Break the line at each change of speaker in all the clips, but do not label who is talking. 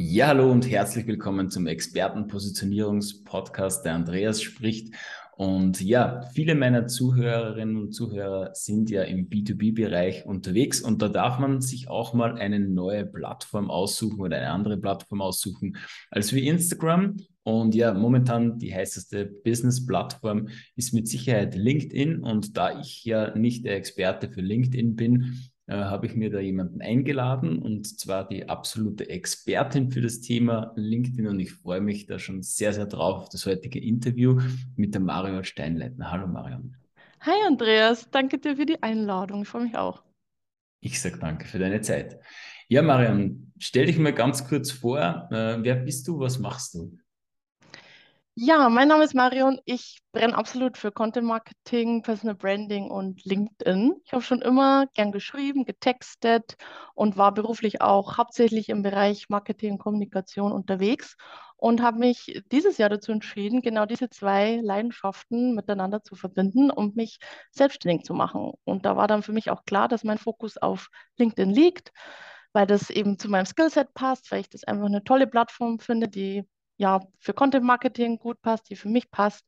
Ja, hallo und herzlich willkommen zum Expertenpositionierungspodcast. Der Andreas spricht. Und ja, viele meiner Zuhörerinnen und Zuhörer sind ja im B2B-Bereich unterwegs und da darf man sich auch mal eine neue Plattform aussuchen oder eine andere Plattform aussuchen als wie Instagram. Und ja, momentan die heißeste Business-Plattform ist mit Sicherheit LinkedIn. Und da ich ja nicht der Experte für LinkedIn bin, äh, habe ich mir da jemanden eingeladen und zwar die absolute Expertin für das Thema LinkedIn und ich freue mich da schon sehr, sehr drauf auf das heutige Interview mit der Marion Steinleitner. Hallo Marion.
Hi Andreas, danke dir für die Einladung. Ich freue mich auch.
Ich sage danke für deine Zeit. Ja, Marion, stell dich mal ganz kurz vor. Äh, wer bist du? Was machst du?
Ja, mein Name ist Marion. Ich brenne absolut für Content Marketing, Personal Branding und LinkedIn. Ich habe schon immer gern geschrieben, getextet und war beruflich auch hauptsächlich im Bereich Marketing und Kommunikation unterwegs und habe mich dieses Jahr dazu entschieden, genau diese zwei Leidenschaften miteinander zu verbinden und mich selbstständig zu machen. Und da war dann für mich auch klar, dass mein Fokus auf LinkedIn liegt, weil das eben zu meinem Skillset passt, weil ich das einfach eine tolle Plattform finde, die ja für Content Marketing gut passt, die für mich passt.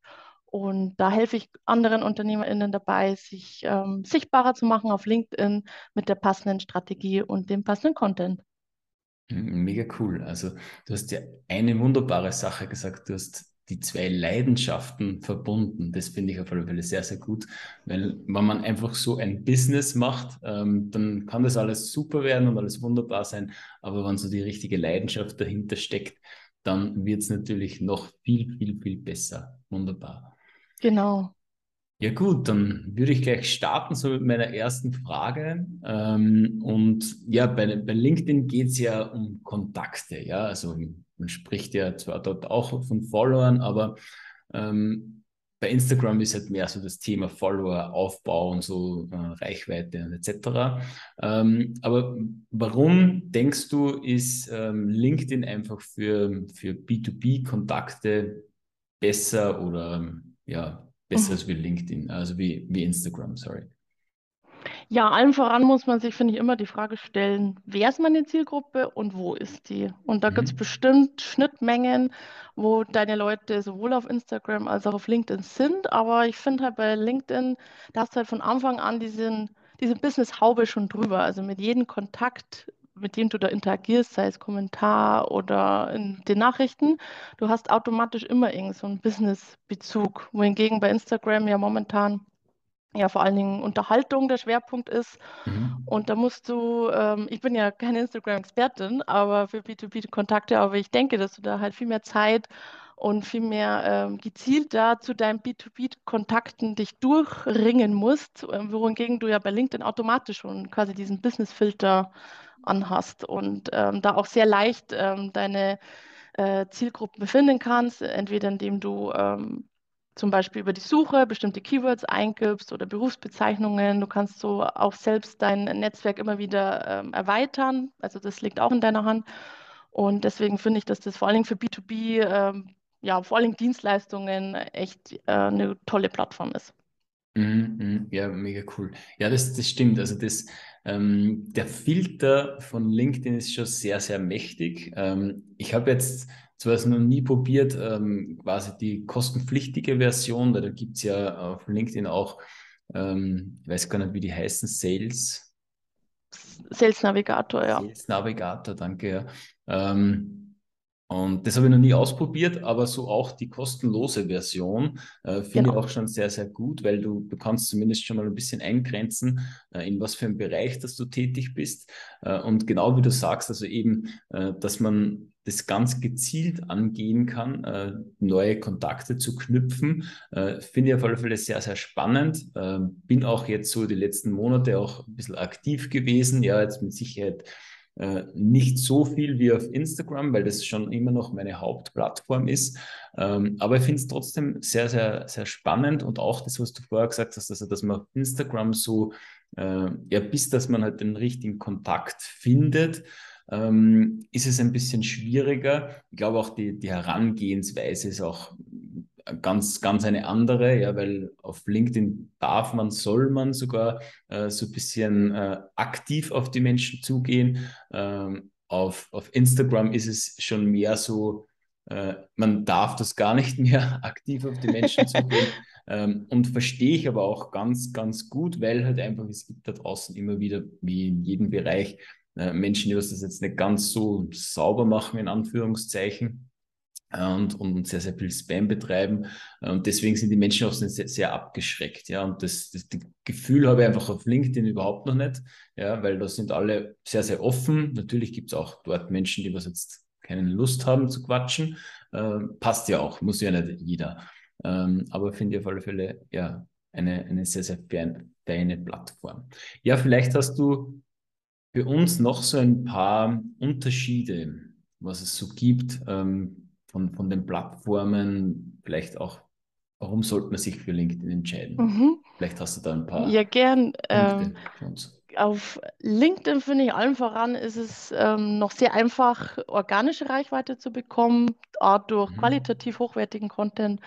Und da helfe ich anderen UnternehmerInnen dabei, sich ähm, sichtbarer zu machen auf LinkedIn mit der passenden Strategie und dem passenden Content.
Hm, mega cool. Also du hast ja eine wunderbare Sache gesagt. Du hast die zwei Leidenschaften verbunden. Das finde ich auf alle Fälle sehr, sehr gut, weil wenn man einfach so ein Business macht, ähm, dann kann das alles super werden und alles wunderbar sein. Aber wenn so die richtige Leidenschaft dahinter steckt, dann wird es natürlich noch viel, viel, viel besser. Wunderbar.
Genau.
Ja gut, dann würde ich gleich starten so mit meiner ersten Frage. Ähm, und ja, bei, bei LinkedIn geht es ja um Kontakte. Ja, also man spricht ja zwar dort auch von Followern, aber ähm, bei Instagram ist halt mehr so das Thema Follower, Aufbau und so äh, Reichweite und etc. Ähm, aber warum denkst du, ist ähm, LinkedIn einfach für, für B2B-Kontakte besser oder ja, besser mhm. als wie LinkedIn, also wie, wie Instagram, sorry?
Ja, allem voran muss man sich, finde ich, immer die Frage stellen, wer ist meine Zielgruppe und wo ist die? Und da mhm. gibt es bestimmt Schnittmengen, wo deine Leute sowohl auf Instagram als auch auf LinkedIn sind. Aber ich finde halt bei LinkedIn, da hast du halt von Anfang an diesen, diese Business-Haube schon drüber. Also mit jedem Kontakt, mit dem du da interagierst, sei es Kommentar oder in den Nachrichten, du hast automatisch immer irgend so einen Business-Bezug. Wohingegen bei Instagram ja momentan ja vor allen Dingen Unterhaltung der Schwerpunkt ist. Mhm. Und da musst du, ähm, ich bin ja keine Instagram-Expertin, aber für B2B-Kontakte, aber ich denke, dass du da halt viel mehr Zeit und viel mehr ähm, gezielt da zu deinen B2B-Kontakten dich durchringen musst, äh, wohingegen du ja bei LinkedIn automatisch schon quasi diesen Business-Filter anhast und ähm, da auch sehr leicht ähm, deine äh, Zielgruppen befinden kannst, entweder indem du ähm, zum Beispiel über die Suche bestimmte Keywords eingibst oder Berufsbezeichnungen. Du kannst so auch selbst dein Netzwerk immer wieder ähm, erweitern. Also das liegt auch in deiner Hand. Und deswegen finde ich, dass das vor Dingen für B2B, ähm, ja, vor Dingen Dienstleistungen echt äh, eine tolle Plattform ist.
Mhm, mhm. ja, mega cool. Ja, das, das stimmt. Also das, ähm, der Filter von LinkedIn ist schon sehr, sehr mächtig. Ähm, ich habe jetzt zwar es noch nie probiert, ähm, quasi die kostenpflichtige Version, da gibt es ja auf LinkedIn auch, ähm, ich weiß gar nicht, wie die heißen, Sales.
Sales Navigator, ja.
Sales Navigator, danke. Ja. Ähm, und das habe ich noch nie ausprobiert, aber so auch die kostenlose Version äh, finde genau. ich auch schon sehr, sehr gut, weil du, du kannst zumindest schon mal ein bisschen eingrenzen, äh, in was für einem Bereich, dass du tätig bist. Äh, und genau wie du sagst, also eben, äh, dass man das ganz gezielt angehen kann, äh, neue Kontakte zu knüpfen, äh, finde ich auf alle Fälle sehr, sehr spannend. bin auch jetzt so die letzten Monate auch ein bisschen aktiv gewesen, ja, jetzt mit Sicherheit äh, nicht so viel wie auf Instagram, weil das schon immer noch meine Hauptplattform ist. Ähm, aber ich finde es trotzdem sehr, sehr, sehr spannend und auch das, was du vorher gesagt hast, also dass man auf Instagram so, äh, ja, bis dass man halt den richtigen Kontakt findet, ähm, ist es ein bisschen schwieriger. Ich glaube auch die, die Herangehensweise ist auch ganz, ganz eine andere, ja, weil auf LinkedIn darf man, soll man sogar äh, so ein bisschen äh, aktiv auf die Menschen zugehen. Ähm, auf, auf Instagram ist es schon mehr so, äh, man darf das gar nicht mehr aktiv auf die Menschen zugehen. Ähm, und verstehe ich aber auch ganz, ganz gut, weil halt einfach, es gibt da draußen immer wieder, wie in jedem Bereich, Menschen, die das jetzt nicht ganz so sauber machen, in Anführungszeichen. Und, und sehr, sehr viel Spam betreiben. Und deswegen sind die Menschen auch sehr, sehr abgeschreckt. Ja, und das, das, das Gefühl habe ich einfach auf LinkedIn überhaupt noch nicht. Ja, weil da sind alle sehr, sehr offen. Natürlich gibt es auch dort Menschen, die was jetzt keine Lust haben zu quatschen. Ähm, passt ja auch, muss ja nicht jeder. Ähm, aber finde ich auf alle Fälle ja eine, eine sehr, sehr feine Plattform. Ja, vielleicht hast du für uns noch so ein paar Unterschiede, was es so gibt ähm, von, von den Plattformen, vielleicht auch, warum sollte man sich für LinkedIn entscheiden? Mhm. Vielleicht hast du da ein paar.
Ja, gern. Ähm, für uns auf LinkedIn finde ich allen voran ist es ähm, noch sehr einfach, organische Reichweite zu bekommen, A, durch mhm. qualitativ hochwertigen Content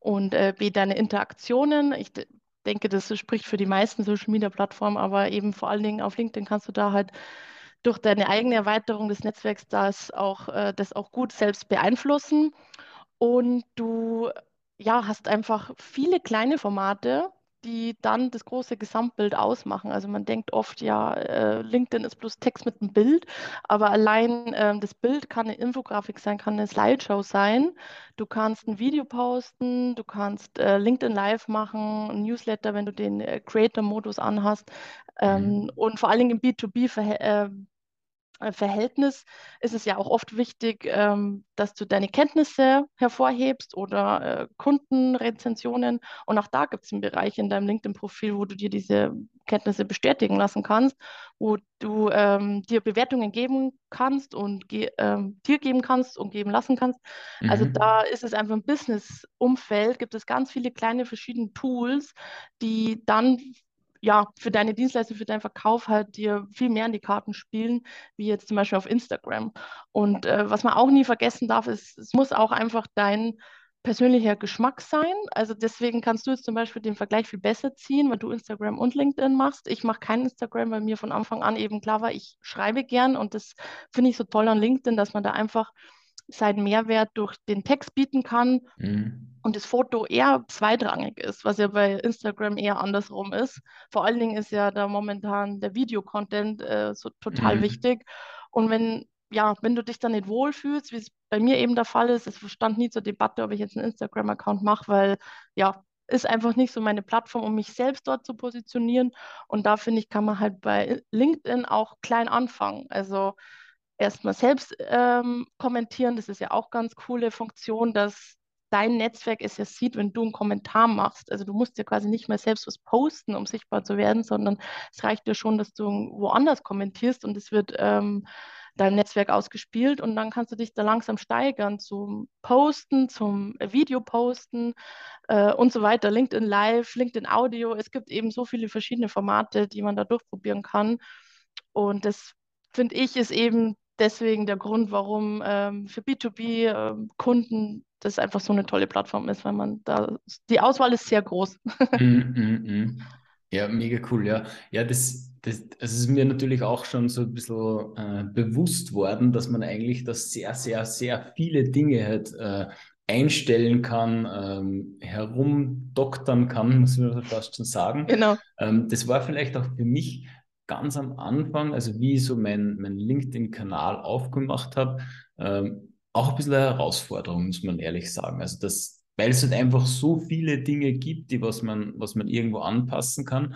und äh, B, deine Interaktionen. Ich denke, das spricht für die meisten Social Media Plattformen, aber eben vor allen Dingen auf LinkedIn kannst du da halt durch deine eigene Erweiterung des Netzwerks das auch, äh, das auch gut selbst beeinflussen. Und du ja, hast einfach viele kleine Formate, die dann das große Gesamtbild ausmachen. Also man denkt oft, ja, äh, LinkedIn ist bloß Text mit einem Bild, aber allein äh, das Bild kann eine Infografik sein, kann eine Slideshow sein. Du kannst ein Video posten, du kannst äh, LinkedIn Live machen, ein Newsletter, wenn du den äh, Creator-Modus anhast. Ähm, mhm. Und vor allen Dingen im B2B äh, Verhältnis ist es ja auch oft wichtig, ähm, dass du deine Kenntnisse hervorhebst oder äh, Kundenrezensionen. Und auch da gibt es einen Bereich in deinem LinkedIn-Profil, wo du dir diese Kenntnisse bestätigen lassen kannst, wo du ähm, dir Bewertungen geben kannst und ge ähm, dir geben kannst und geben lassen kannst. Also mhm. Also da ist es einfach im Business-Umfeld, gibt es ganz viele kleine verschiedene Tools, die dann ja, für deine Dienstleistung, für deinen Verkauf halt dir viel mehr in die Karten spielen, wie jetzt zum Beispiel auf Instagram. Und äh, was man auch nie vergessen darf, ist, es muss auch einfach dein persönlicher Geschmack sein. Also deswegen kannst du jetzt zum Beispiel den Vergleich viel besser ziehen, weil du Instagram und LinkedIn machst. Ich mache kein Instagram, weil mir von Anfang an eben klar war, ich schreibe gern und das finde ich so toll an LinkedIn, dass man da einfach seinen Mehrwert durch den Text bieten kann mhm. und das Foto eher zweitrangig ist, was ja bei Instagram eher andersrum ist. Vor allen Dingen ist ja da momentan der Videocontent äh, so total mhm. wichtig. Und wenn, ja, wenn du dich dann nicht wohlfühlst, wie es bei mir eben der Fall ist, es stand nie zur Debatte, ob ich jetzt einen Instagram-Account mache, weil ja, ist einfach nicht so meine Plattform, um mich selbst dort zu positionieren. Und da finde ich, kann man halt bei LinkedIn auch klein anfangen. Also erstmal selbst ähm, kommentieren. Das ist ja auch ganz coole Funktion, dass dein Netzwerk es ja sieht, wenn du einen Kommentar machst. Also du musst ja quasi nicht mehr selbst was posten, um sichtbar zu werden, sondern es reicht ja schon, dass du woanders kommentierst und es wird ähm, deinem Netzwerk ausgespielt und dann kannst du dich da langsam steigern zum Posten, zum Video-Posten äh, und so weiter. LinkedIn Live, LinkedIn Audio. Es gibt eben so viele verschiedene Formate, die man da durchprobieren kann. Und das finde ich ist eben deswegen der Grund, warum ähm, für B2B-Kunden ähm, das einfach so eine tolle Plattform ist, weil man da, die Auswahl ist sehr groß. mm,
mm, mm. Ja, mega cool, ja. Ja, das, das, das ist mir natürlich auch schon so ein bisschen äh, bewusst worden, dass man eigentlich das sehr, sehr, sehr viele Dinge halt äh, einstellen kann, ähm, herumdoktern kann, muss man fast schon sagen. Genau. Ähm, das war vielleicht auch für mich ganz am Anfang, also wie ich so mein, mein LinkedIn-Kanal aufgemacht habe, ähm, auch ein bisschen eine Herausforderung, muss man ehrlich sagen. Also das, weil es halt einfach so viele Dinge gibt, die was man, was man irgendwo anpassen kann.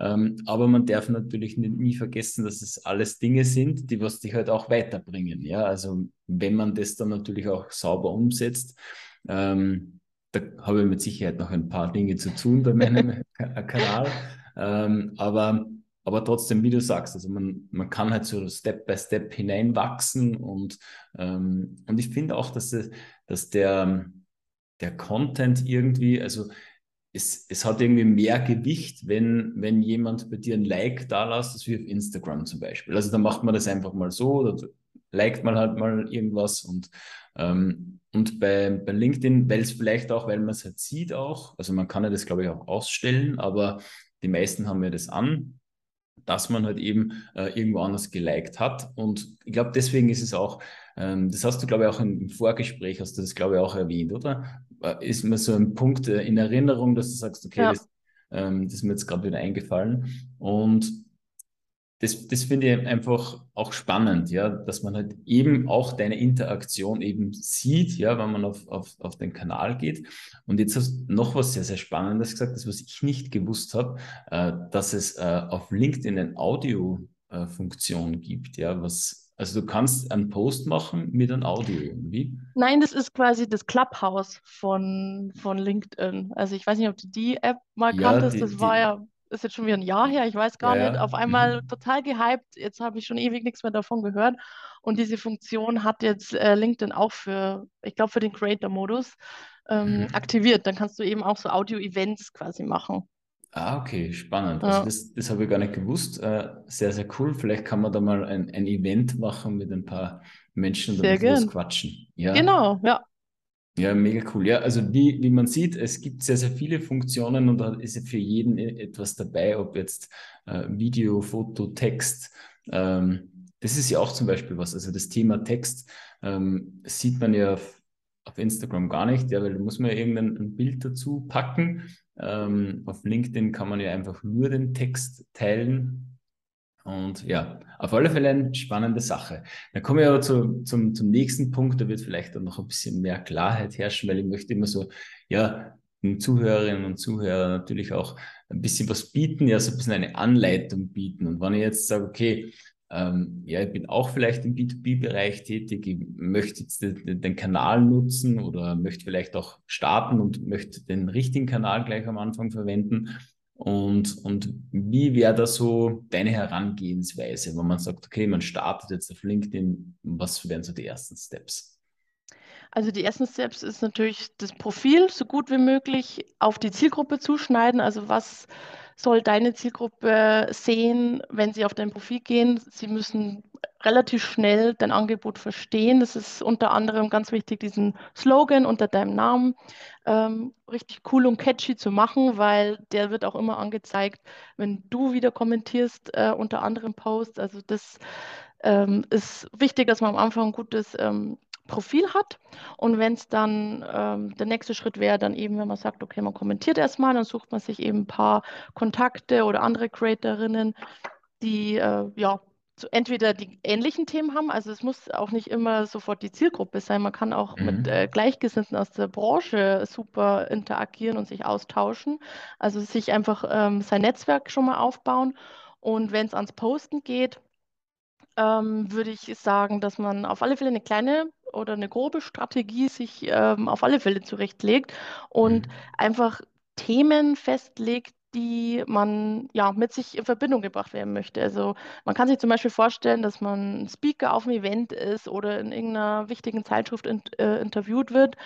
Ähm, aber man darf natürlich nie, nie, vergessen, dass es alles Dinge sind, die was dich halt auch weiterbringen. Ja, also wenn man das dann natürlich auch sauber umsetzt, ähm, da habe ich mit Sicherheit noch ein paar Dinge zu tun bei meinem Kanal. Ähm, aber aber trotzdem, wie du sagst, also man, man kann halt so Step by Step hineinwachsen und, ähm, und ich finde auch, dass, dass der, der Content irgendwie, also es, es hat irgendwie mehr Gewicht, wenn, wenn jemand bei dir ein Like da lässt, als wie auf Instagram zum Beispiel. Also da macht man das einfach mal so oder liked man halt mal irgendwas und, ähm, und bei, bei LinkedIn, weil es vielleicht auch, weil man es halt sieht auch, also man kann ja das glaube ich auch ausstellen, aber die meisten haben ja das an dass man halt eben äh, irgendwo anders geliked hat. Und ich glaube, deswegen ist es auch, ähm, das hast du, glaube ich, auch im Vorgespräch, hast du das, glaube ich, auch erwähnt, oder? Äh, ist mir so ein Punkt äh, in Erinnerung, dass du sagst, okay, ja. das, ähm, das ist mir jetzt gerade wieder eingefallen. Und das, das finde ich einfach auch spannend, ja, dass man halt eben auch deine Interaktion eben sieht, ja, wenn man auf, auf, auf den Kanal geht. Und jetzt hast du noch was sehr, sehr Spannendes gesagt, das, was ich nicht gewusst habe, äh, dass es äh, auf LinkedIn eine Audio-Funktion äh, gibt, ja, was also du kannst einen Post machen mit einem Audio irgendwie?
Nein, das ist quasi das Clubhouse von, von LinkedIn. Also ich weiß nicht, ob du die App mal ja, kanntest. Die, das war ja ist jetzt schon wieder ein Jahr her, ich weiß gar ja, nicht, auf einmal mhm. total gehypt. Jetzt habe ich schon ewig nichts mehr davon gehört. Und diese Funktion hat jetzt äh, LinkedIn auch für, ich glaube, für den Creator-Modus ähm, mhm. aktiviert. Dann kannst du eben auch so Audio-Events quasi machen.
Ah, okay, spannend. Ja. Also das, das habe ich gar nicht gewusst. Äh, sehr, sehr cool. Vielleicht kann man da mal ein, ein Event machen mit ein paar Menschen und dann quatschen.
Ja. Genau, ja.
Ja, mega cool. Ja, also wie, wie man sieht, es gibt sehr, sehr viele Funktionen und da ist für jeden e, etwas dabei, ob jetzt äh, Video, Foto, Text. Ähm, das ist ja auch zum Beispiel was. Also das Thema Text ähm, sieht man ja auf, auf, Instagram gar nicht, ja, weil da muss man ja irgendein Bild dazu packen. Ähm, auf LinkedIn kann man ja einfach nur den Text teilen und ja, auf alle Fälle eine spannende Sache. Dann komme ich aber zu, zum, zum nächsten Punkt, da wird vielleicht dann noch ein bisschen mehr Klarheit herrschen, weil ich möchte immer so, ja, den Zuhörerinnen und Zuhörern natürlich auch ein bisschen was bieten, ja, so ein bisschen eine Anleitung bieten. Und wenn ich jetzt sage, okay, ähm, ja, ich bin auch vielleicht im B2B-Bereich tätig, ich möchte jetzt den, den, Kanal nutzen oder möchte vielleicht auch starten und möchte den richtigen Kanal gleich am Anfang verwenden und, und wie wäre da so deine Herangehensweise, wenn man sagt, okay, man startet jetzt auf LinkedIn, was wären so die ersten Steps?
Also die ersten Steps ist natürlich das Profil so gut wie möglich auf die Zielgruppe zuschneiden. Also was soll deine Zielgruppe sehen, wenn sie auf dein Profil gehen? Sie müssen relativ schnell dein Angebot verstehen. Das ist unter anderem ganz wichtig, diesen Slogan unter deinem Namen ähm, richtig cool und catchy zu machen, weil der wird auch immer angezeigt, wenn du wieder kommentierst äh, unter anderen Posts. Also das ähm, ist wichtig, dass man am Anfang ein gutes ähm, Profil hat. Und wenn es dann ähm, der nächste Schritt wäre, dann eben, wenn man sagt, okay, man kommentiert erstmal, dann sucht man sich eben ein paar Kontakte oder andere Creatorinnen, die äh, ja entweder die ähnlichen Themen haben, also es muss auch nicht immer sofort die Zielgruppe sein, man kann auch mhm. mit äh, Gleichgesinnten aus der Branche super interagieren und sich austauschen, also sich einfach ähm, sein Netzwerk schon mal aufbauen und wenn es ans Posten geht, ähm, würde ich sagen, dass man auf alle Fälle eine kleine oder eine grobe Strategie sich ähm, auf alle Fälle zurechtlegt und mhm. einfach Themen festlegt, die man ja mit sich in Verbindung gebracht werden möchte. Also man kann sich zum Beispiel vorstellen, dass man Speaker auf einem Event ist oder in irgendeiner wichtigen Zeitschrift in, äh, interviewt wird.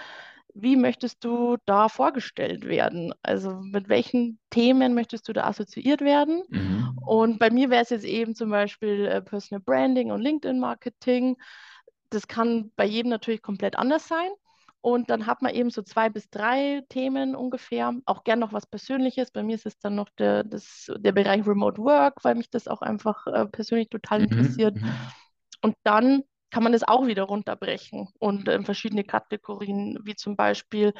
Wie möchtest du da vorgestellt werden? Also mit welchen Themen möchtest du da assoziiert werden? Mhm. Und bei mir wäre es jetzt eben zum Beispiel äh, Personal Branding und LinkedIn Marketing. Das kann bei jedem natürlich komplett anders sein. Und dann hat man eben so zwei bis drei Themen ungefähr, auch gern noch was Persönliches. Bei mir ist es dann noch der, das, der Bereich Remote Work, weil mich das auch einfach äh, persönlich total mhm, interessiert. Mhm. Und dann kann man das auch wieder runterbrechen und in verschiedene Kategorien, wie zum Beispiel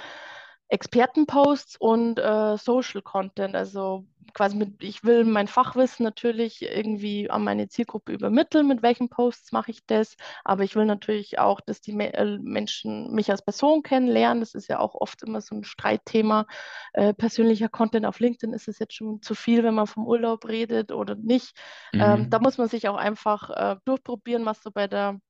Expertenposts und äh, Social Content. Also quasi mit, ich will mein Fachwissen natürlich irgendwie an meine Zielgruppe übermitteln, mit welchen Posts mache ich das, aber ich will natürlich auch, dass die äh, Menschen mich als Person kennenlernen. Das ist ja auch oft immer so ein Streitthema. Äh, persönlicher Content auf LinkedIn ist es jetzt schon zu viel, wenn man vom Urlaub redet oder nicht. Ähm, mhm. Ähm, da muss man sich auch einfach äh, durchprobieren, was so bei der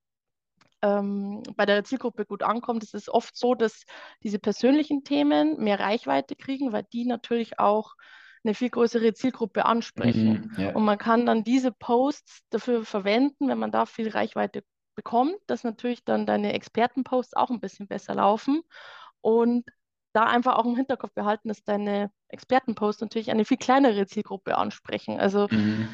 ähm, bei der Zielgruppe gut ankommt. Es ist oft so, dass diese persönlichen Themen mehr Reichweite kriegen, weil die natürlich auch eine viel größere Zielgruppe ansprechen. Mhm, ja. Und man kann dann diese Posts dafür verwenden, wenn man da viel Reichweite bekommt, dass natürlich dann deine Expertenposts auch ein bisschen besser laufen. Und da einfach auch im Hinterkopf behalten, dass deine Expertenposts natürlich eine viel kleinere Zielgruppe ansprechen. Also mhm.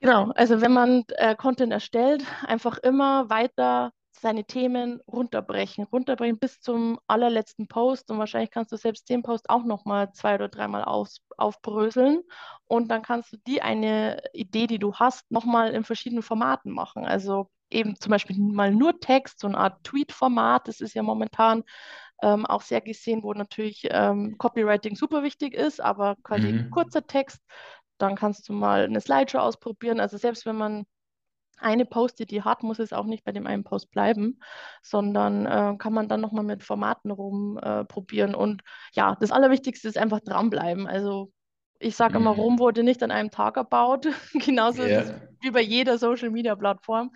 genau, also wenn man äh, Content erstellt, einfach immer weiter seine Themen runterbrechen, runterbrechen bis zum allerletzten Post und wahrscheinlich kannst du selbst den Post auch nochmal zwei oder dreimal auf, aufbröseln und dann kannst du die eine Idee, die du hast, nochmal in verschiedenen Formaten machen. Also eben zum Beispiel mal nur Text, so eine Art Tweet-Format, das ist ja momentan ähm, auch sehr gesehen, wo natürlich ähm, Copywriting super wichtig ist, aber quasi mhm. kurzer Text, dann kannst du mal eine Slideshow ausprobieren. Also selbst wenn man eine Post-Idee hat, muss es auch nicht bei dem einen Post bleiben, sondern äh, kann man dann nochmal mit Formaten rumprobieren. Äh, und ja, das Allerwichtigste ist einfach dranbleiben. Also ich sage immer, Rom mhm. wurde nicht an einem Tag erbaut. Genauso yeah. es wie bei jeder Social-Media-Plattform.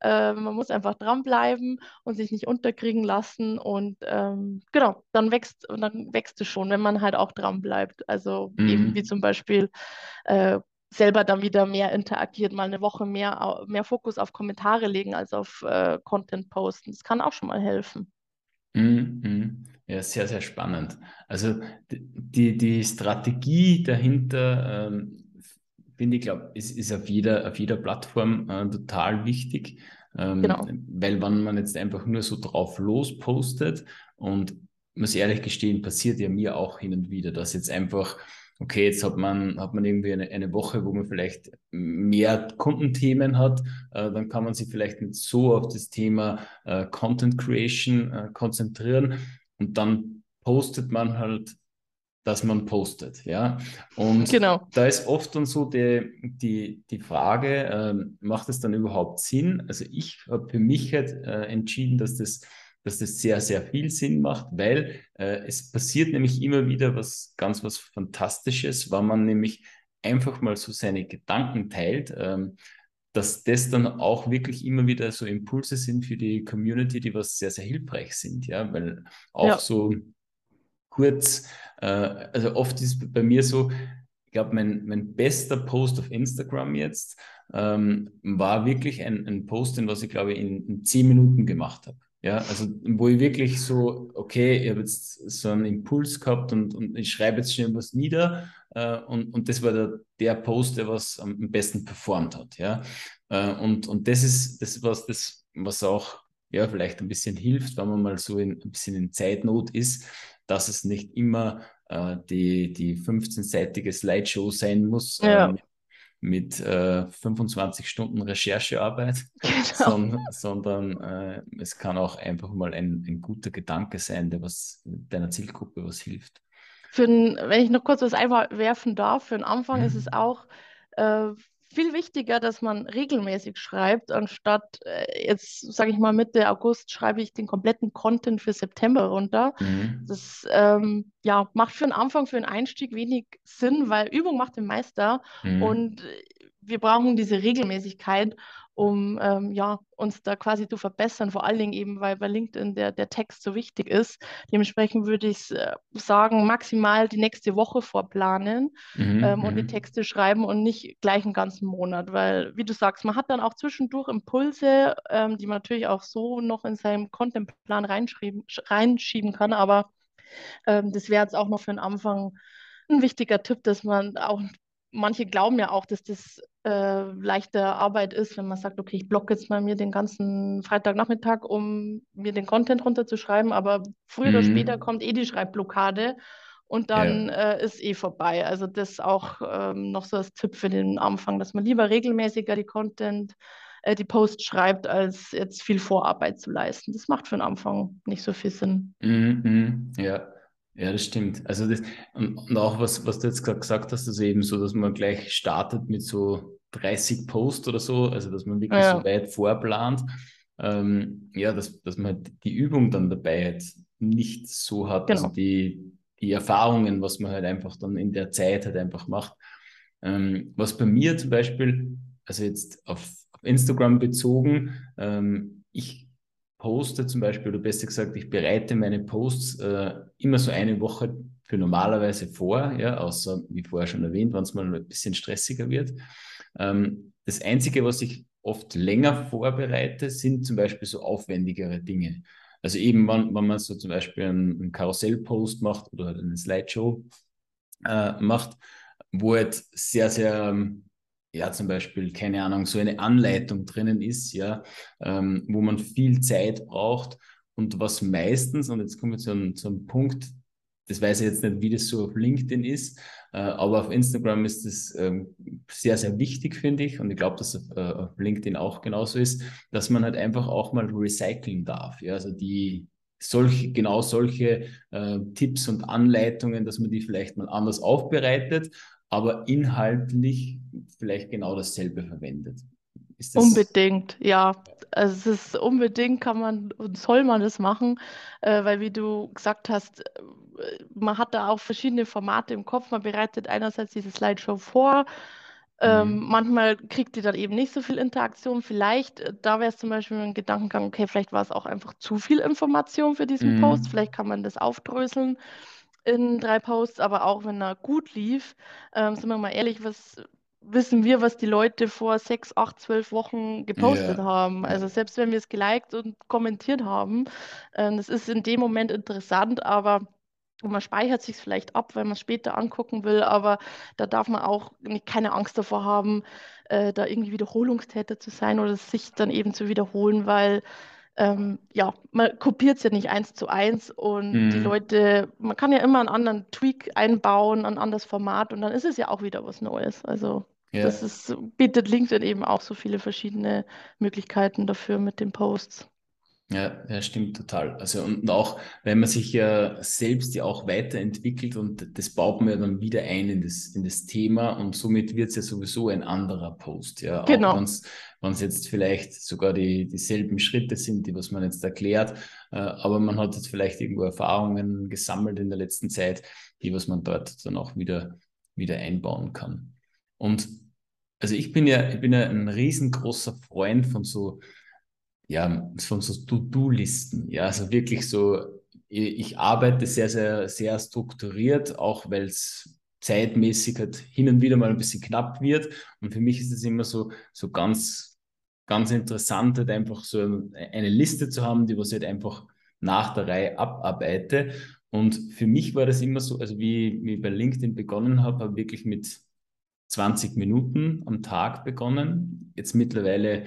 Äh, man muss einfach dranbleiben und sich nicht unterkriegen lassen. Und ähm, genau, dann wächst, dann wächst es schon, wenn man halt auch dranbleibt. Also mm. eben wie zum Beispiel äh, selber dann wieder mehr interagiert, mal eine Woche mehr, mehr Fokus auf Kommentare legen als auf äh, Content posten. Das kann auch schon mal helfen.
Mhm. Ja, sehr, sehr spannend. Also die, die Strategie dahinter, ähm, finde ich, glaube ist, ist auf jeder, auf jeder Plattform äh, total wichtig. Ähm, genau. Weil wenn man jetzt einfach nur so drauf lospostet und muss ehrlich gestehen, passiert ja mir auch hin und wieder, dass jetzt einfach okay, jetzt hat man, hat man irgendwie eine, eine Woche, wo man vielleicht mehr Kundenthemen hat, äh, dann kann man sich vielleicht nicht so auf das Thema äh, Content Creation äh, konzentrieren und dann postet man halt, dass man postet, ja. Und genau. da ist oft dann so die, die, die Frage, ähm, macht es dann überhaupt Sinn? Also ich habe für mich halt äh, entschieden, dass das dass das sehr, sehr viel Sinn macht, weil äh, es passiert nämlich immer wieder was ganz was Fantastisches, wenn man nämlich einfach mal so seine Gedanken teilt, ähm, dass das dann auch wirklich immer wieder so Impulse sind für die Community, die was sehr, sehr hilfreich sind, ja, weil auch ja. so kurz, äh, also oft ist bei mir so, ich glaube, mein, mein bester Post auf Instagram jetzt ähm, war wirklich ein, ein Post, den was ich glaube in, in zehn Minuten gemacht habe. Ja, also wo ich wirklich so, okay, ich habe jetzt so einen Impuls gehabt und, und ich schreibe jetzt schon was nieder äh, und, und das war der, der Post, der was am besten performt hat. Ja, äh, und, und das ist das, was das, was auch ja, vielleicht ein bisschen hilft, wenn man mal so in, ein bisschen in Zeitnot ist, dass es nicht immer äh, die, die 15-seitige Slideshow sein muss, ja. äh, mit äh, 25 Stunden Recherchearbeit, genau. sondern, sondern äh, es kann auch einfach mal ein, ein guter Gedanke sein, der was deiner Zielgruppe was hilft.
Für ein, wenn ich noch kurz was einwerfen darf, für den Anfang mhm. ist es auch äh, viel wichtiger, dass man regelmäßig schreibt, anstatt äh, jetzt, sage ich mal, Mitte August schreibe ich den kompletten Content für September runter. Mhm. Das ähm, ja, macht für den Anfang, für den Einstieg wenig Sinn, weil Übung macht den Meister mhm. und wir brauchen diese Regelmäßigkeit um ähm, ja, uns da quasi zu verbessern, vor allen Dingen eben, weil bei LinkedIn der, der Text so wichtig ist. Dementsprechend würde ich äh, sagen, maximal die nächste Woche vorplanen mhm, ähm, und die mhm. Texte schreiben und nicht gleich einen ganzen Monat, weil, wie du sagst, man hat dann auch zwischendurch Impulse, ähm, die man natürlich auch so noch in seinem Contentplan reinschieben kann, aber ähm, das wäre jetzt auch noch für den Anfang ein wichtiger Tipp, dass man auch manche glauben ja auch, dass das äh, leichte Arbeit ist, wenn man sagt, okay, ich blocke jetzt mal mir den ganzen Freitagnachmittag, um mir den Content runterzuschreiben, aber früher mhm. oder später kommt eh die Schreibblockade und dann ja. äh, ist eh vorbei. Also das auch ähm, noch so als Tipp für den Anfang, dass man lieber regelmäßiger die Content, äh, die Post schreibt, als jetzt viel Vorarbeit zu leisten. Das macht für den Anfang nicht so viel Sinn.
Mhm, mhm. ja. Ja, das stimmt. Also das, und, auch was, was du jetzt gerade gesagt hast, also eben so, dass man gleich startet mit so 30 Posts oder so, also dass man wirklich ja. so weit vorplant. Ähm, ja, dass, dass man halt die Übung dann dabei halt nicht so hat, also genau. also die, die Erfahrungen, was man halt einfach dann in der Zeit halt einfach macht. Ähm, was bei mir zum Beispiel, also jetzt auf, auf Instagram bezogen, ähm, ich poste zum Beispiel, oder besser gesagt, ich bereite meine Posts äh, immer so eine Woche für normalerweise vor, ja, außer wie vorher schon erwähnt, wenn es mal ein bisschen stressiger wird. Ähm, das Einzige, was ich oft länger vorbereite, sind zum Beispiel so aufwendigere Dinge. Also eben, wenn, wenn man so zum Beispiel einen, einen Karussellpost macht oder halt eine Slideshow äh, macht, wo halt sehr, sehr ja, zum Beispiel, keine Ahnung, so eine Anleitung drinnen ist, ja, ähm, wo man viel Zeit braucht und was meistens, und jetzt kommen wir zu einem, zu einem Punkt, das weiß ich jetzt nicht, wie das so auf LinkedIn ist, äh, aber auf Instagram ist das ähm, sehr, sehr wichtig, finde ich. Und ich glaube, dass auf, äh, auf, LinkedIn auch genauso ist, dass man halt einfach auch mal recyceln darf. Ja? Also die solche, genau solche äh, Tipps und Anleitungen, dass man die vielleicht mal anders aufbereitet, aber inhaltlich vielleicht genau dasselbe verwendet.
Das unbedingt, ja. Also es ist unbedingt, kann man und soll man das machen, äh, weil wie du gesagt hast, äh, man hat da auch verschiedene Formate im Kopf. Man bereitet einerseits diese Slideshow vor. Ähm, mhm. manchmal kriegt die dann eben nicht so viel Interaktion. Vielleicht, äh, da wäre es zum Beispiel ein Gedankengang, okay, vielleicht war es auch einfach zu viel Information für diesen mhm. Post. Vielleicht kann man das aufdröseln in drei Posts, aber auch wenn er gut lief, ähm, sind wir mal ehrlich, was wissen wir, was die Leute vor sechs, acht, zwölf Wochen gepostet ja. haben. Also selbst wenn wir es geliked und kommentiert haben, äh, das ist in dem Moment interessant, aber man speichert sich vielleicht ab, weil man es später angucken will, aber da darf man auch keine Angst davor haben, äh, da irgendwie Wiederholungstäter zu sein oder sich dann eben zu wiederholen, weil ähm, ja, man kopiert es ja nicht eins zu eins und mhm. die Leute, man kann ja immer einen anderen Tweak einbauen, ein anderes Format und dann ist es ja auch wieder was Neues. Also ja. das ist, bietet LinkedIn eben auch so viele verschiedene Möglichkeiten dafür mit den Posts.
Ja, ja, stimmt total. Also und auch, wenn man sich ja selbst ja auch weiterentwickelt und das baut man ja dann wieder ein in das, in das Thema und somit wird es ja sowieso ein anderer Post. Ja,
genau.
Auch wenn es jetzt vielleicht sogar die, dieselben Schritte sind, die was man jetzt erklärt, äh, aber man hat jetzt vielleicht irgendwo Erfahrungen gesammelt in der letzten Zeit, die was man dort dann auch wieder, wieder einbauen kann. Und also ich bin ja, ich bin ja ein riesengroßer Freund von so ja, von so To-Do-Listen. Ja, also wirklich so, ich arbeite sehr, sehr, sehr strukturiert, auch weil es zeitmäßig halt hin und wieder mal ein bisschen knapp wird. Und für mich ist es immer so, so ganz, ganz interessant, halt einfach so eine Liste zu haben, die was halt einfach nach der Reihe abarbeite. Und für mich war das immer so, also wie, wie ich bei LinkedIn begonnen habe, habe wirklich mit 20 Minuten am Tag begonnen. Jetzt mittlerweile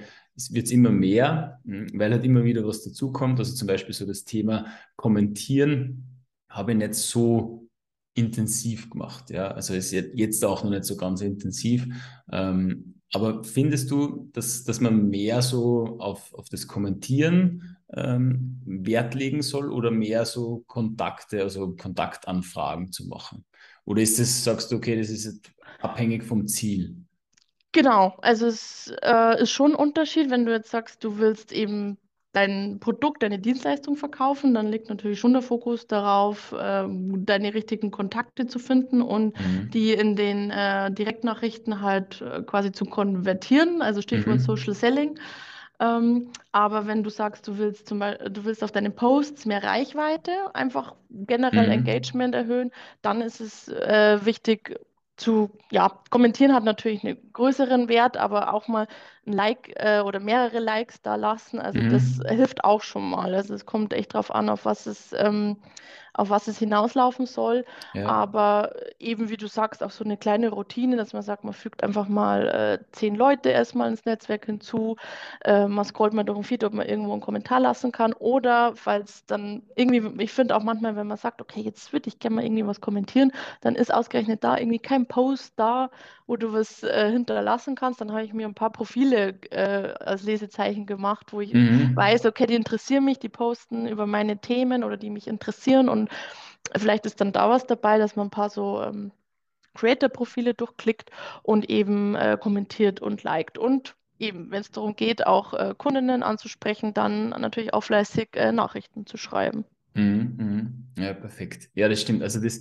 wird es immer mehr, hm, weil halt immer wieder was dazukommt. Also zum Beispiel so das Thema Kommentieren habe ich nicht so intensiv gemacht. Ja, also ist jetzt auch noch nicht so ganz intensiv. Ähm, aber findest du, dass, dass man mehr so auf, auf das Kommentieren ähm, Wert legen soll oder mehr so Kontakte, also Kontaktanfragen zu machen? Oder ist das, sagst du, okay, das ist abhängig vom Ziel?
Genau, also es äh, ist schon ein Unterschied, wenn du jetzt sagst, du willst eben dein Produkt, deine Dienstleistung verkaufen, dann liegt natürlich schon der Fokus darauf, äh, deine richtigen Kontakte zu finden und mhm. die in den äh, Direktnachrichten halt äh, quasi zu konvertieren, also Stichwort mhm. Social Selling. Ähm, aber wenn du sagst, du willst zum Beispiel, du willst auf deine Posts mehr Reichweite, einfach generell mhm. Engagement erhöhen, dann ist es äh, wichtig, zu ja, kommentieren hat natürlich einen größeren Wert, aber auch mal ein Like äh, oder mehrere Likes da lassen, also mhm. das hilft auch schon mal. Also es kommt echt drauf an, auf was es ähm, auf was es hinauslaufen soll. Ja. Aber eben wie du sagst, auch so eine kleine Routine, dass man sagt, man fügt einfach mal äh, zehn Leute erstmal ins Netzwerk hinzu, äh, man scrollt mal durch ein Feed, ob man irgendwo einen Kommentar lassen kann oder falls dann irgendwie, ich finde auch manchmal, wenn man sagt, okay, jetzt würde ich gerne mal irgendwie was kommentieren, dann ist ausgerechnet da irgendwie kein Post da, wo du was äh, hinterlassen kannst. Dann habe ich mir ein paar Profile äh, als Lesezeichen gemacht, wo ich mhm. weiß, okay, die interessieren mich, die posten über meine Themen oder die mich interessieren und vielleicht ist dann da was dabei, dass man ein paar so ähm, Creator-Profile durchklickt und eben äh, kommentiert und liked. Und eben, wenn es darum geht, auch äh, Kundinnen anzusprechen, dann natürlich auch fleißig äh, Nachrichten zu schreiben.
Mhm, mhm. Ja, perfekt. Ja, das stimmt. Also das,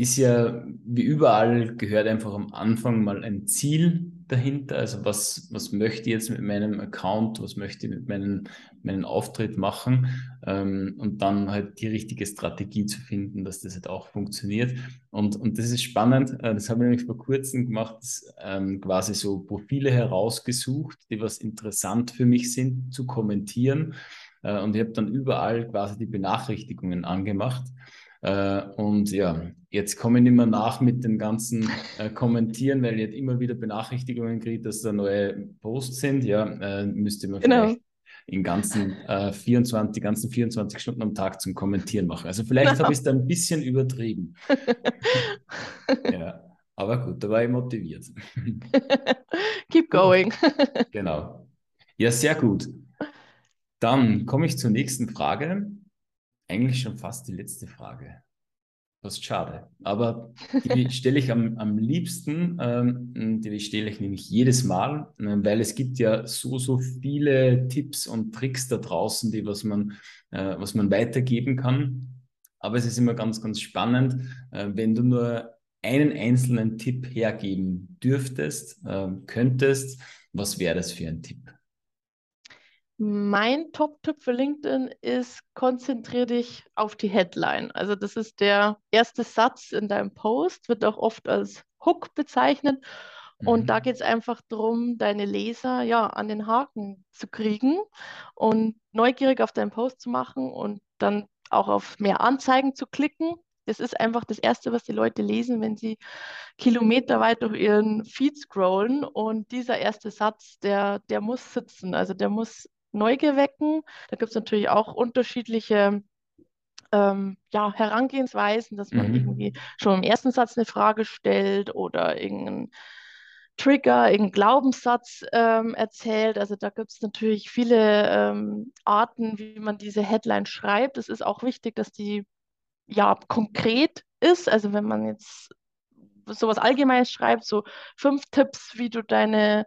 ist ja wie überall gehört einfach am Anfang mal ein Ziel dahinter. Also was, was möchte ich jetzt mit meinem Account, was möchte ich mit meinem, meinem Auftritt machen ähm, und dann halt die richtige Strategie zu finden, dass das halt auch funktioniert. Und, und das ist spannend. Äh, das habe ich nämlich vor kurzem gemacht, ähm, quasi so Profile herausgesucht, die was interessant für mich sind zu kommentieren. Äh, und ich habe dann überall quasi die Benachrichtigungen angemacht Äh, und ja, jetzt komme ich nicht mehr nach mit den ganzen äh, Kommentieren, weil ich jetzt immer wieder Benachrichtigungen kriege, dass da neue Posts sind. Ja, äh, müsste man genau. vielleicht in ganzen äh, 24, die ganzen 24 Stunden am Tag zum Kommentieren machen. Also vielleicht habe ich es da ein bisschen übertrieben. ja, aber gut, da war ich motiviert.
Keep going.
genau. Ja, sehr gut. Dann komme ich zur nächsten Frage. Eigentlich schon fast die letzte Frage. Fast schade. Aber die stelle ich am, am liebsten, ähm, die stelle ich nämlich jedes Mal, äh, weil es gibt ja so, so viele Tipps und Tricks da draußen, die was man, äh, was man weitergeben kann. Aber es ist immer ganz, ganz spannend, äh, wenn du nur einen einzelnen Tipp hergeben dürftest, äh, könntest, was wäre das für ein Tipp?
Mein Top-Tipp für LinkedIn ist, konzentriere dich auf die Headline. Also das ist der erste Satz in deinem Post, wird auch oft als Hook bezeichnet. Und mhm. da geht es einfach darum, deine Leser ja an den Haken zu kriegen und neugierig auf deinen Post zu machen und dann auch auf mehr Anzeigen zu klicken. Das ist einfach das Erste, was die Leute lesen, wenn sie kilometerweit durch ihren Feed scrollen. Und dieser erste Satz, der, der muss sitzen. Also der muss Neugier wecken. Da gibt es natürlich auch unterschiedliche ähm, ja, Herangehensweisen, dass man mhm. irgendwie schon im ersten Satz eine Frage stellt oder irgendeinen Trigger, irgendeinen Glaubenssatz ähm, erzählt. Also da gibt es natürlich viele ähm, Arten, wie man diese Headline schreibt. Es ist auch wichtig, dass die ja konkret ist. Also wenn man jetzt sowas Allgemeines schreibt, so fünf Tipps, wie du deine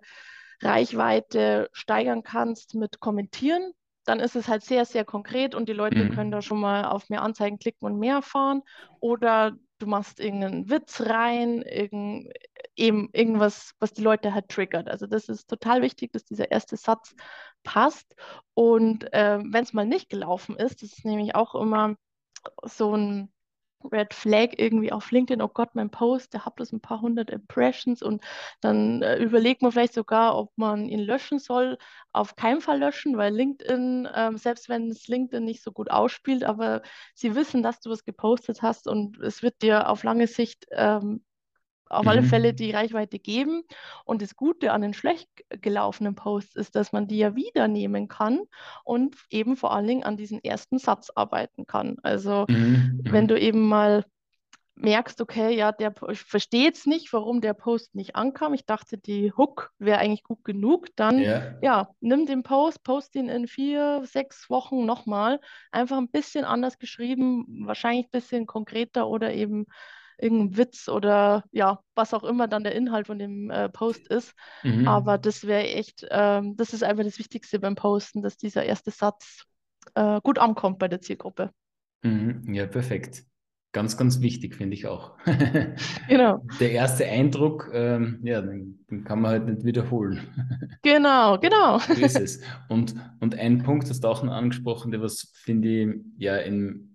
Reichweite steigern kannst mit Kommentieren, dann ist es halt sehr, sehr konkret und die Leute mhm. können da schon mal auf mehr Anzeigen klicken und mehr erfahren. Oder du machst irgendeinen Witz rein, irgend, eben irgendwas, was die Leute halt triggert. Also das ist total wichtig, dass dieser erste Satz passt. Und äh, wenn es mal nicht gelaufen ist, das ist nämlich auch immer so ein Red Flag irgendwie auf LinkedIn, oh Gott, mein Post, der hat bloß ein paar hundert Impressions und dann äh, überlegt man vielleicht sogar, ob man ihn löschen soll. Auf keinen Fall löschen, weil LinkedIn, ähm, selbst wenn es LinkedIn nicht so gut ausspielt, aber sie wissen, dass du was gepostet hast und es wird dir auf lange Sicht ähm, auf mhm. alle Fälle die Reichweite geben. Und das Gute an den schlecht gelaufenen Posts ist, dass man die ja wieder nehmen kann und eben vor allen Dingen an diesen ersten Satz arbeiten kann. Also mhm. wenn mhm. du eben mal merkst, okay, ja, der, ich verstehe jetzt nicht, warum der Post nicht ankam. Ich dachte, die Hook wäre eigentlich gut genug. Dann, yeah. ja, nimm den Post, post ihn in vier, sechs Wochen nochmal. Einfach ein bisschen anders geschrieben, wahrscheinlich ein bisschen konkreter oder eben irgendein Witz oder ja, was auch immer dann der Inhalt von dem äh, Post ist. Mhm. Aber das wäre echt, ähm, das ist einfach das Wichtigste beim Posten, dass dieser erste Satz äh, gut ankommt bei der Zielgruppe.
Mhm. Ja, perfekt. Ganz, ganz wichtig, finde ich auch. genau. Der erste Eindruck, ähm, ja, den, den, kann man halt nicht wiederholen.
Genau, genau.
so ist es. Und, und ein Punkt hast du auch noch angesprochen, der was, finde ich, ja, in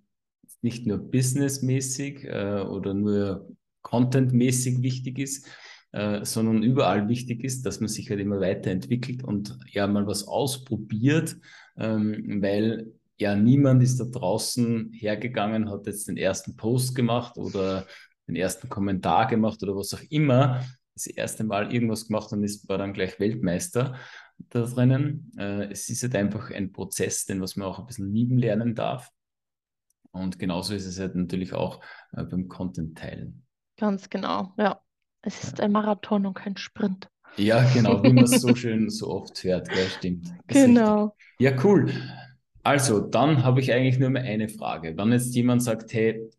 nicht nur businessmäßig äh, oder nur contentmäßig wichtig ist, äh, sondern überall wichtig ist, dass man sich halt immer weiterentwickelt und ja mal was ausprobiert, ähm, weil ja niemand ist da draußen hergegangen, hat jetzt den ersten Post gemacht oder den ersten Kommentar gemacht oder was auch immer, das erste Mal irgendwas gemacht und ist, war dann gleich Weltmeister da drinnen. Äh, es ist halt einfach ein Prozess, den was man auch ein bisschen lieben lernen darf. Und genauso ist es halt natürlich auch äh, beim Content teilen.
Ganz genau, ja. Es ist ja. ein Marathon und kein Sprint.
Ja, genau, wie man es so schön so oft hört, gell, stimmt.
Genau.
Ja, cool. Also, dann habe ich eigentlich nur mehr eine Frage. Wenn jetzt jemand sagt, hey,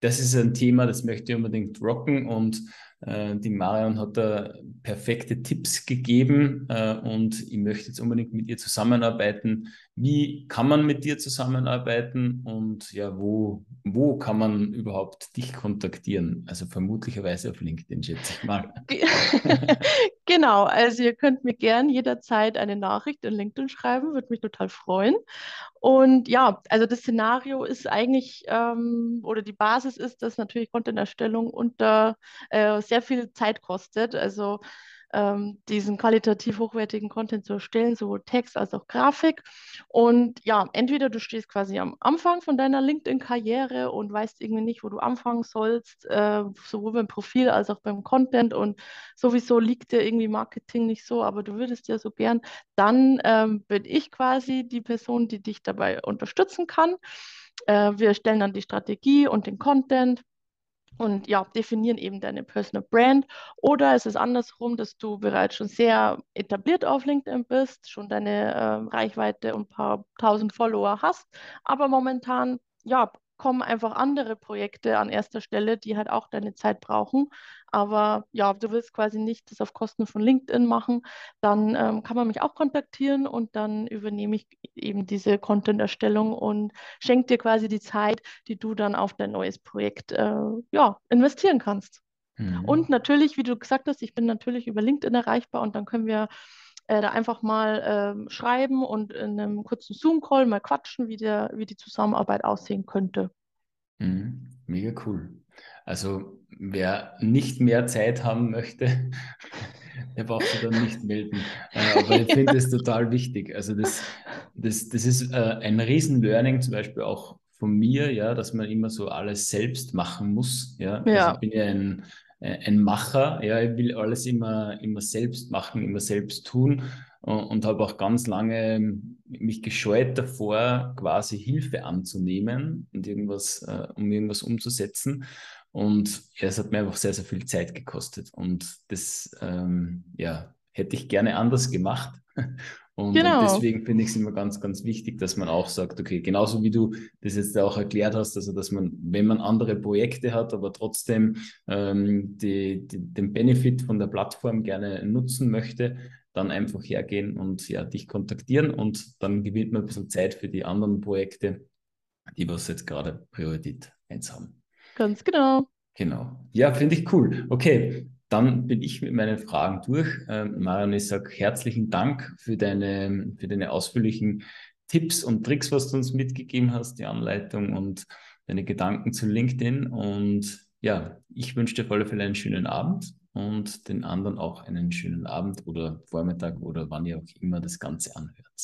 das ist ein Thema, das möchte ich unbedingt rocken und äh, die Marion hat da perfekte Tipps gegeben äh, und ich möchte jetzt unbedingt mit ihr zusammenarbeiten. Wie kann man mit dir zusammenarbeiten und ja, wo, wo kann man überhaupt dich kontaktieren? Also vermutlicherweise auf LinkedIn, schätze ich mal.
genau, also ihr könnt mir gern jederzeit eine Nachricht in LinkedIn schreiben, würde mich total freuen. Und ja, also das Szenario ist eigentlich, ähm, oder die Basis ist, dass natürlich Content-Erstellung unter äh, sehr viel Zeit kostet. Also ähm, diesen qualitativ hochwertigen Content zu erstellen, sowohl Text als auch Grafik. Und ja, entweder du stehst quasi am Anfang von deiner LinkedIn-Karriere und weißt irgendwie nicht, wo du anfangen sollst, äh, sowohl beim Profil als auch beim Content und sowieso liegt dir irgendwie Marketing nicht so, aber du würdest ja so gern, dann ähm, bin ich quasi die Person, die dich dabei unterstützen kann. Äh, wir stellen dann die Strategie und den Content und ja, definieren eben deine Personal Brand. Oder es ist andersrum, dass du bereits schon sehr etabliert auf LinkedIn bist, schon deine äh, Reichweite und ein paar tausend Follower hast, aber momentan ja, kommen einfach andere Projekte an erster Stelle, die halt auch deine Zeit brauchen. Aber ja, du willst quasi nicht das auf Kosten von LinkedIn machen, dann ähm, kann man mich auch kontaktieren und dann übernehme ich eben diese Content-Erstellung und schenke dir quasi die Zeit, die du dann auf dein neues Projekt äh, ja, investieren kannst. Mhm. Und natürlich, wie du gesagt hast, ich bin natürlich über LinkedIn erreichbar und dann können wir äh, da einfach mal ähm, schreiben und in einem kurzen Zoom-Call mal quatschen, wie, der, wie die Zusammenarbeit aussehen könnte.
Mhm. Mega cool. Also wer nicht mehr Zeit haben möchte, der braucht sich dann nicht melden. Äh, aber ich finde das total wichtig. Also das, das, das ist äh, ein Riesen-Learning zum Beispiel auch von mir, ja, dass man immer so alles selbst machen muss. Ja, ja. Also ich bin ja ein, ein Macher, ja, ich will alles immer, immer selbst machen, immer selbst tun und, und habe auch ganz lange mich gescheut davor, quasi Hilfe anzunehmen und irgendwas, äh, um irgendwas umzusetzen. Und ja, es hat mir einfach sehr, sehr viel Zeit gekostet. Und das ähm, ja, hätte ich gerne anders gemacht. Und, genau. und deswegen finde ich es immer ganz, ganz wichtig, dass man auch sagt, okay, genauso wie du das jetzt auch erklärt hast, also dass man, wenn man andere Projekte hat, aber trotzdem ähm, die, die, den Benefit von der Plattform gerne nutzen möchte, dann einfach hergehen und ja, dich kontaktieren und dann gewinnt man ein bisschen Zeit für die anderen Projekte, die was jetzt gerade Priorität 1 haben.
Ganz genau.
Genau. Ja, finde ich cool. Okay, dann bin ich mit meinen Fragen durch. Ähm, Marion, ich sage herzlichen Dank für deine, für deine ausführlichen Tipps und Tricks, was du uns mitgegeben hast, die Anleitung und deine Gedanken zu LinkedIn. Und ja, ich wünsche dir alle Fälle einen schönen Abend und den anderen auch einen schönen Abend oder Vormittag oder wann ihr auch immer das Ganze anhört.